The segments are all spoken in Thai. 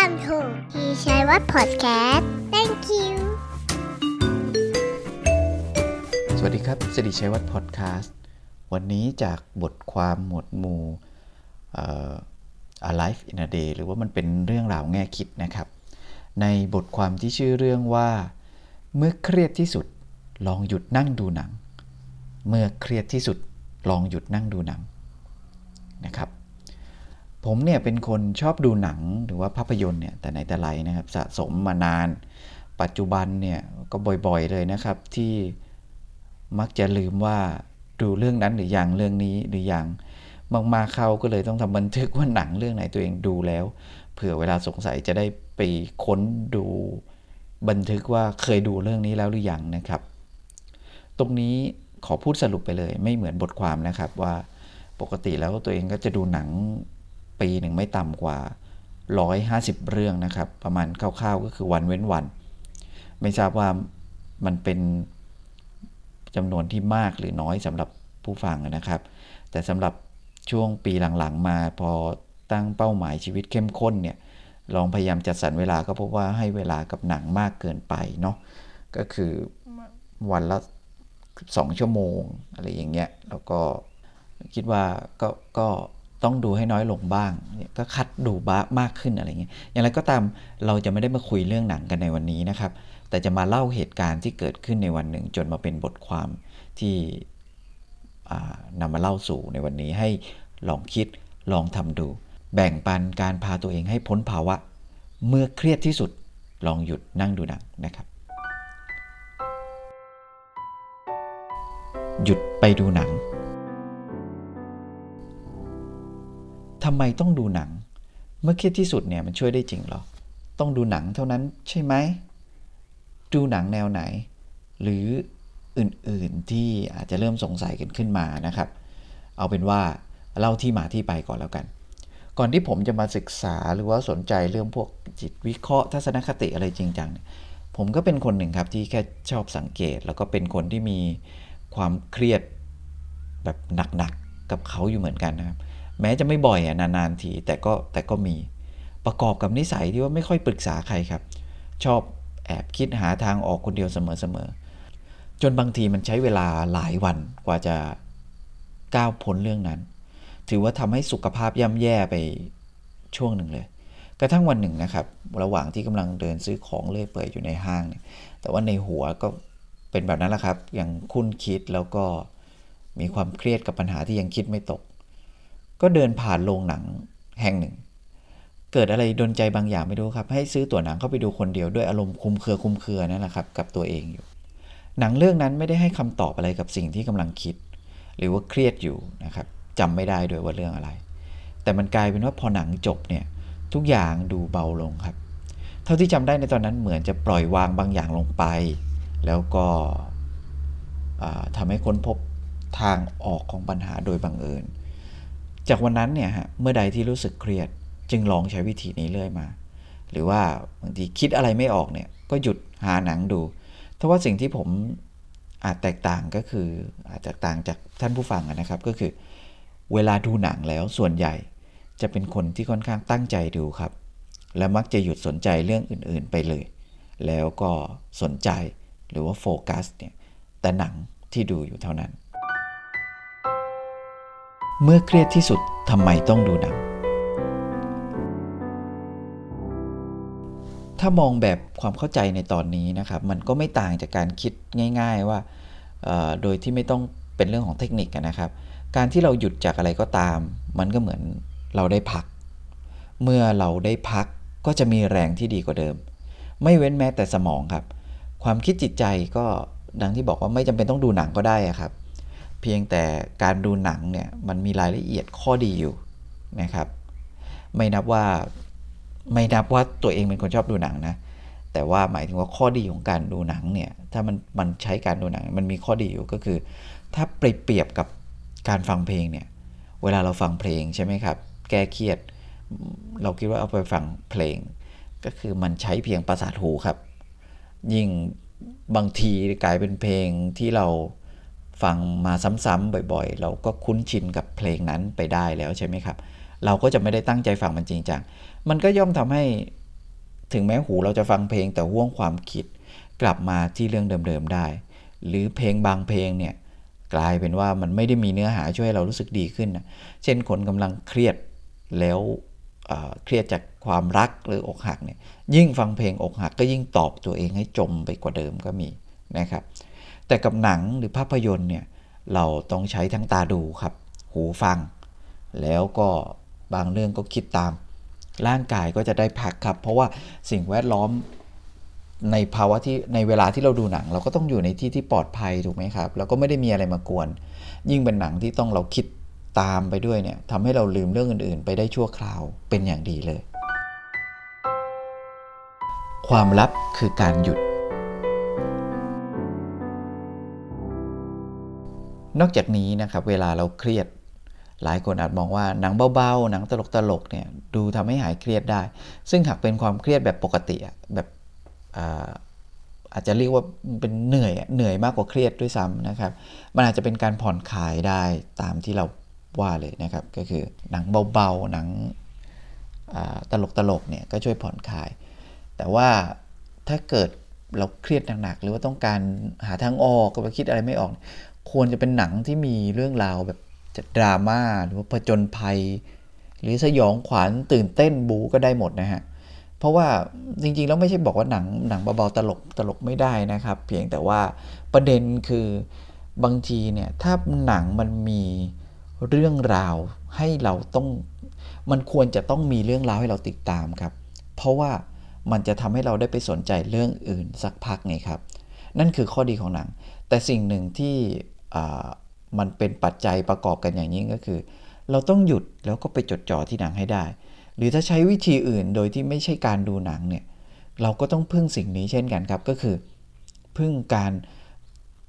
Welcome to พี่ชัยวัฒน์ Podcast Thank you สวัสดีครับสิริชัยวัฒน์พอดแคสต์ วันนี้จากบทความหมวดหมู่ A Life in a Day หรือว่ามันเป็นเรื่องราวแง่คิดนะครับ ในบทความที่ชื่อเรื่องว่า เมื่อเครียดที่สุดลองหยุดนั่งดูหนัง เมื่อเครียดที่สุดลองหยุดนั่งดูหนังนะครับ ผมเนี่ยเป็นคนชอบดูหนังหรือว่าภาพยนตร์เนี่ยแต่ไหนแต่ไรนะครับสะสมมานาน ปัจจุบันเนี่ยก็บ่อยๆเลยนะครับ ที่มักจะลืมว่าดูเรื่องนั้นหรืออยังเรื่องนี้หรืออยังมากๆเข้าก็เลยต้องทำบันทึกว่าหนังเรื่องไหนตัวเองดูแล้ว เผื่อเวลาสงสัยจะได้ไปค้นดูบันทึกว่าเคยดูเรื่องนี้แล้วหรือยังนะครับ ตรงนี้ขอพูดสรุปไปเลย ไม่เหมือนบทความนะครับว่าปกติแล้วตัวเองก็จะดูหนัง ปีหนึ่งไม่ต่ำกว่า 150 เรื่องนะครับ ประมาณคร่าวๆก็คือวันเว้นวัน ไม่ทราบว่ามันเป็นจำนวนที่มากหรือน้อยสำหรับผู้ฟังนะครับ แต่สำหรับช่วงปีหลังๆ มาพอตั้งเป้าหมายชีวิตเข้มข้นเนี่ยลองพยายามจัดสรรเวลาก็พบว่าให้เวลากับหนังมากเกินไปเนาะก็คือวันละสองชั่วโมงอะไรอย่างเงี้ยแล้วก็คิดว่าก็ก็ ต้องดูให้น้อยลงบ้าง ก็คัดดูบ้ามากขึ้นอะไรเงี้ย อย่างไรก็ตามเราจะไม่ได้มาคุยเรื่องหนังกันในวันนี้นะครับ แต่จะมาเล่าเหตุการณ์ที่เกิดขึ้นในวันหนึ่ง จนมาเป็นบทความที่นำมาเล่าสู่ในวันนี้ให้ลองคิดลองทำดู แบ่งปันการพาตัวเองให้พ้นภาวะ เมื่อเครียดที่สุดลองหยุดนั่งดูหนังนะครับ หยุดไปดูหนัง ทำไมต้องดูหนัง เมื่อเครียดที่สุดเนี่ยมันช่วยได้จริงหรอ ต้องดูหนังเท่านั้นใช่ไหม ดูหนังแนวไหน หรืออื่นๆที่อาจจะเริ่มสงสัยกันขึ้นมานะครับ เอาเป็นว่าเล่าที่มาที่ไปก่อนแล้วกัน ก่อนที่ผมจะมาศึกษาหรือว่าสนใจเรื่องพวกจิตวิเคราะห์ทัศนคติอะไรจริงจังผมก็เป็นคนหนึ่งครับที่แค่ชอบสังเกต แล้วก็เป็นคนที่มีความเครียดแบบหนักๆกับเขาอยู่เหมือนกันนะครับ แม้จะไม่บ่อยอะนานๆทีแต่ก็แต่ก็มี ประกอบกับนิสัยที่ว่าไม่ค่อยปรึกษาใครครับ ชอบแอบคิดหาทางออกคนเดียวเสมอๆจนบางทีมันใช้เวลาหลายวันกว่าจะก้าวพ้นเรื่องนั้น ถือว่าทำให้สุขภาพย่ำแย่ไปช่วงหนึ่งเลย กระทั่งวันหนึ่งนะครับ ระหว่างที่กำลังเดินซื้อของเลื่อยเปื่อยอยู่ในห้างเนี่ยแต่ว่าในหัวก็เป็นแบบนั้นแหละครับ ยังคุ้นคิดแล้วก็มีความเครียดกับปัญหาที่ยังคิดไม่ตก ก็เดินผ่านโรงหนังแห่งหนึ่ง เกิดอะไรดนใจบางอย่างไม่รู้ครับ ให้ซื้อตั๋วหนังเข้าไปดูคนเดียวด้วยอารมณ์คุมเครือคุมเครือนั่นแหละครับกับตัวเองอยู่ หนังเรื่องนั้นไม่ได้ให้คำตอบอะไรกับสิ่งที่กำลังคิด หรือว่าเครียดอยู่นะครับจำไม่ได้ด้วยว่าเรื่องอะไร แต่มันกลายเป็นว่าพอหนังจบเนี่ยทุกอย่างดูเบาลงครับ เท่าที่จำได้ในตอนนั้นเหมือนจะปล่อยวางบางอย่างลงไป แล้วก็ทำให้ค้นพบทางออกของปัญหาโดยบังเอิญ จากวันนั้นเนี่ยฮะเมื่อใดที่รู้สึกเครียด จึงลองใช้วิธีนี้เรื่อยมา หรือว่าบางทีคิดอะไรไม่ออกเนี่ยก็หยุดหาหนังดูถ้าว่าสิ่งที่ผมอาจแตกต่างก็คืออาจจะต่างจากท่านผู้ฟังนะครับก็คือเวลาดูหนังแล้วส่วนใหญ่จะเป็นคนที่ค่อนข้างตั้งใจดูครับ และมักจะหยุดสนใจเรื่องอื่นๆไปเลย แล้วก็สนใจหรือว่าโฟกัสเนี่ยแต่หนังที่ดูอยู่เท่านั้น เมื่อเครียดที่สุดทำไมต้องดูหนัง ถ้ามองแบบความเข้าใจในตอนนี้นะครับ มันก็ไม่ต่างจากการคิดง่าย ๆ ว่าโดยที่ไม่ต้องเป็นเรื่องของเทคนิคนะครับ การที่เราหยุดจากอะไรก็ตาม มันก็เหมือนเราได้พัก เมื่อเราได้พักก็จะมีแรงที่ดีกว่าเดิม ไม่เว้นแม้แต่สมองครับ ความคิดจิตใจก็ดังที่บอกว่าไม่จำเป็นต้องดูหนังก็ได้ครับ เพียงแต่การดูหนังเนี่ยมันมีรายละเอียดข้อดีอยู่นะครับ ไม่นับว่าไม่นับว่าตัวเองเป็นคนชอบดูหนังนะแต่ว่าหมายถึงว่าข้อดีของการดูหนังเนี่ยถ้ามันมันใช้การดูหนังมันมีข้อดีอยู่ก็คือ ถ้าเปรียบเปรียบกับการฟังเพลงเนี่ยเวลาเราฟังเพลงใช่ไหมครับ แก้เครียด เราคิดว่าเอาไปฟังเพลง ก็คือมันใช้เพียงประสาทหูครับ ยิ่งบางทีกลายเป็นเพลงที่เรา ฟังมาซ้ำๆบ่อยๆ เราก็คุ้นชินกับเพลงนั้นไปได้แล้วใช่ไหมครับ เราก็จะไม่ได้ตั้งใจฟังมันจริงจัง มันก็ย่อมทำให้ถึงแม้หูเราจะฟังเพลงแต่ห่วงความคิด กลับมาที่เรื่องเดิมๆได้ หรือเพลงบางเพลงเนี่ยกลายเป็นว่ามันไม่ได้มีเนื้อหาช่วยเรารู้สึกดีขึ้นนะเช่นคนกำลังเครียดแล้วเครียดจากความรักหรืออกหักเนี่ยยิ่งฟังเพลงอกหักก็ยิ่งตอบตัวเองให้จมไปกว่าเดิมก็มีนะครับ แต่กับหนังหรือภาพยนตร์เนี่ยเราต้องใช้ทั้งตาดูครับ หูฟัง แล้วก็บางเรื่องก็คิดตาม ร่างกายก็จะได้พักครับ เพราะว่าสิ่งแวดล้อมในภาวะที่ในเวลาที่เราดูหนัง เราก็ต้องอยู่ในที่ที่ปลอดภัยถูกไหมครับ แล้วก็ไม่ได้มีอะไรมากวน ยิ่งเป็นหนังที่ต้องเราคิดตามไปด้วยเนี่ยทำให้เราลืมเรื่องอื่น ๆ ไปได้ชั่วคราวเป็นอย่างดีเลย ความลับคือการหยุด นอกจากนี้นะครับเวลาเราเครียด หลายคนอาจมองว่าหนังเบาๆ หนังตลกๆเนี่ยดูทำให้หายเครียดได้ ซึ่งหากเป็นความเครียดแบบปกติแบบอาจจะเรียกว่าเป็นเหนื่อยเหนื่อยมากกว่าเครียดด้วยซ้ำนะครับ มันอาจจะเป็นการผ่อนคลายได้ตามที่เราว่าเลยนะครับ ก็คือหนังเบาๆหนังตลกตลกเนี่ยก็ช่วยผ่อนคลาย แต่ว่าถ้าเกิดเราเครียดหนักๆหรือว่าต้องการหาทางออกก็ไปคิดอะไรไม่ออก ควรจะเป็นหนังที่มีเรื่องราวแบบจะดราม่าหรือว่าผจญภัย หรือสยองขวัญตื่นเต้นบูก็ได้หมดนะฮะเพราะว่าจริงๆแล้วไม่ใช่บอกว่าหนังหนังเบาๆตลกตลกไม่ได้นะครับ เพียงแต่ว่าประเด็นคือบางทีเนี่ยถ้าหนังมันมีเรื่องราวให้เราต้องมันควรจะต้องมีเรื่องราวให้เราติดตามครับ เพราะว่ามันจะทำให้เราได้ไปสนใจเรื่องอื่นสักพักไงครับ นั่นคือข้อดีของหนัง แต่สิ่งหนึ่งที่ มันเป็นปัจจัยประกอบกันอย่างยิ่งก็คือ เราต้องหยุดแล้วก็ไปจดจ่อที่หนังให้ได้ หรือถ้าใช้วิธีอื่นโดยที่ไม่ใช่การดูหนังเนี่ยเราก็ต้องพึ่งสิ่งนี้เช่นกันครับก็คือ พึ่งการ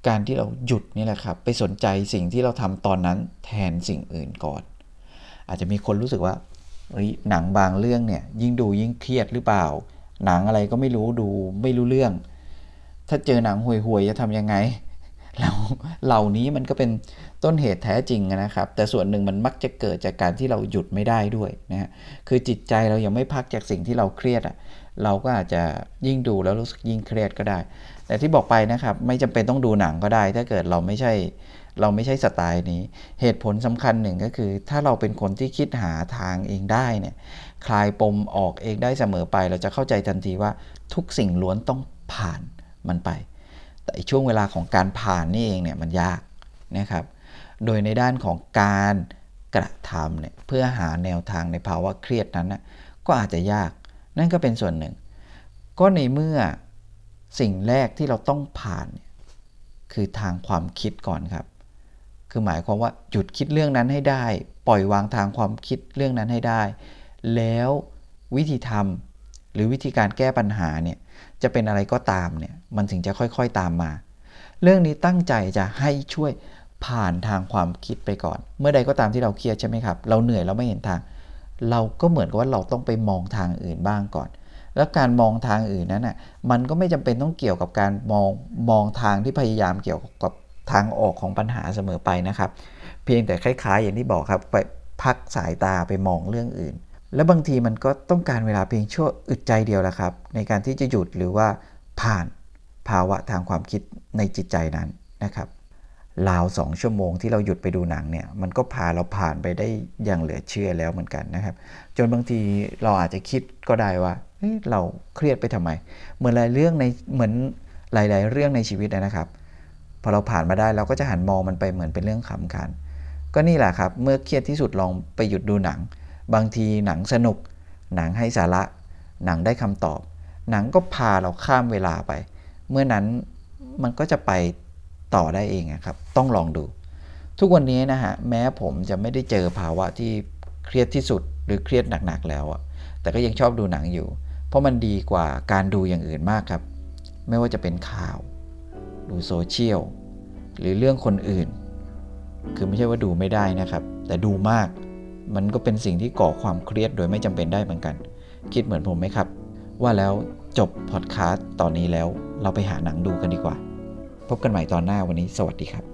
การที่เราหยุดนี่แหละครับ ไปสนใจสิ่งที่เราทำตอนนั้นแทนสิ่งอื่นก่อน อาจจะมีคนรู้สึกว่าหนังบางเรื่องเนี่ยยิ่งดูยิ่งเครียดหรือเปล่า หนังอะไรก็ไม่รู้ดูไม่รู้เรื่อง ถ้าเจอหนังห่วยๆจะทำยังไง เราเหล่านี้มันก็เป็นต้นเหตุแท้จริงนะครับ แต่ส่วนหนึ่งมันมักจะเกิดจากการที่เราหยุดไม่ได้ด้วยนะฮะคือจิตใจเรายังไม่พักจากสิ่งที่เราเครียดอะเราก็อาจจะยิ่งดูแล้วรู้สึกยิ่งเครียดก็ได้ แต่ที่บอกไปนะครับไม่จำเป็นต้องดูหนังก็ได้ ถ้าเกิดเราไม่ใช่เราไม่ใช่สไตล์นี้ เหตุผลสำคัญหนึ่งก็คือ ถ้าเราเป็นคนที่คิดหาทางเองได้เนี่ยคลายปมออกเองได้เสมอไป เราจะเข้าใจทันทีว่าทุกสิ่งล้วนต้องผ่านมันไป แต่ช่วงเวลาของการผ่านนี่เองเนี่ยมันยากนะครับ โดยในด้านของการกระทำเนี่ยเพื่อหาแนวทางในภาวะเครียดนั้นนะก็อาจจะยาก นั่นก็เป็นส่วนหนึ่ง ก็ในเมื่อสิ่งแรกที่เราต้องผ่าน คือทางความคิดก่อนครับ คือหมายความว่าหยุดคิดเรื่องนั้นให้ได้ ปล่อยวางทางความคิดเรื่องนั้นให้ได้ แล้ววิธีทำหรือวิธีการแก้ปัญหาเนี่ย จะเป็นอะไรก็ตามเนี่ยมันถึงจะค่อยๆตามมา เรื่องนี้ตั้งใจจะให้ช่วยผ่านทางความคิดไปก่อน เมื่อใดก็ตามที่เราเครียดใช่ไหมครับ เราเหนื่อยเราไม่เห็นทาง เราก็เหมือนกับว่าเราต้องไปมองทางอื่นบ้างก่อน แล้วการมองทางอื่นนั้นน่ะมันก็ไม่จำเป็นต้องเกี่ยวกับการมองมองทางที่พยายามเกี่ยวกับทางออกของปัญหาเสมอไปนะครับ เพียงแต่คล้ายๆ อย่างที่บอกครับไปพักสายตาไปมองเรื่องอื่น และบางทีมันก็ต้องการเวลาเพียงชั่วอึดใจเดียวแหละครับ ในการที่จะหยุดหรือว่าผ่านภาวะทางความคิดในจิตใจนั้นนะครับราวสองชั่วโมงที่เราหยุดไปดูหนังเนี่ยมันก็พาเราผ่านไปได้อย่างเหลือเชื่อแล้วเหมือนกันนะครับ จนบางทีเราอาจจะคิดก็ได้ว่าเฮ้ยเราเครียดไปทำไม เหมือนหลายเรื่องในเหมือนหลาย ๆ เรื่องในชีวิตนะครับ พอเราผ่านมาได้เราก็จะหันมองมันไปเหมือนเป็นเรื่องขำขัน ก็นี่แหละครับ เมื่อเครียดที่สุดลองไปหยุดดูหนัง บางทีหนังสนุก หนังให้สาระ หนังได้คำตอบ หนังก็พาเราข้ามเวลาไป เมื่อนั้นมันก็จะไปต่อได้เองครับ ต้องลองดู ทุกวันนี้นะฮะแม้ผมจะไม่ได้เจอภาวะที่เครียดที่สุดหรือเครียดหนักๆแล้วอะแต่ก็ยังชอบดูหนังอยู่ เพราะมันดีกว่าการดูอย่างอื่นมากครับ ไม่ว่าจะเป็นข่าว ดูโซเชียลหรือเรื่องคนอื่น คือไม่ใช่ว่าดูไม่ได้นะครับ แต่ดูมาก มันก็เป็นสิ่งที่ก่อความเครียดโดยไม่จำเป็นได้เหมือนกัน คิดเหมือนผมไหมครับ ว่าแล้วจบพอดคาสต์ตอนนี้แล้วเราไปหาหนังดูกันดีกว่า พบกันใหม่ตอนหน้าวันนี้ สวัสดีครับ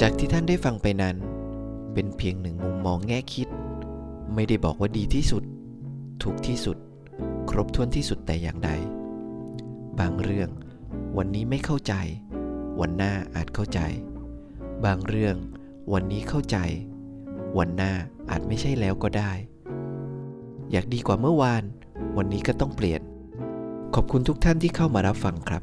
จากที่ท่านได้ฟังไปนั้น เป็นเพียงหนึ่งมุมมองแง่คิด ไม่ได้บอกว่าดีที่สุด ถูกที่สุด ครบถ้วนที่สุดแต่อย่างใด บางเรื่อง วันนี้ไม่เข้าใจ วันหน้าอาจเข้าใจ บางเรื่อง วันนี้เข้าใจ วันหน้าอาจไม่ใช่แล้วก็ได้ อยากดีกว่าเมื่อวาน วันนี้ก็ต้องเปลี่ยน ขอบคุณทุกท่านที่เข้ามารับฟังครับ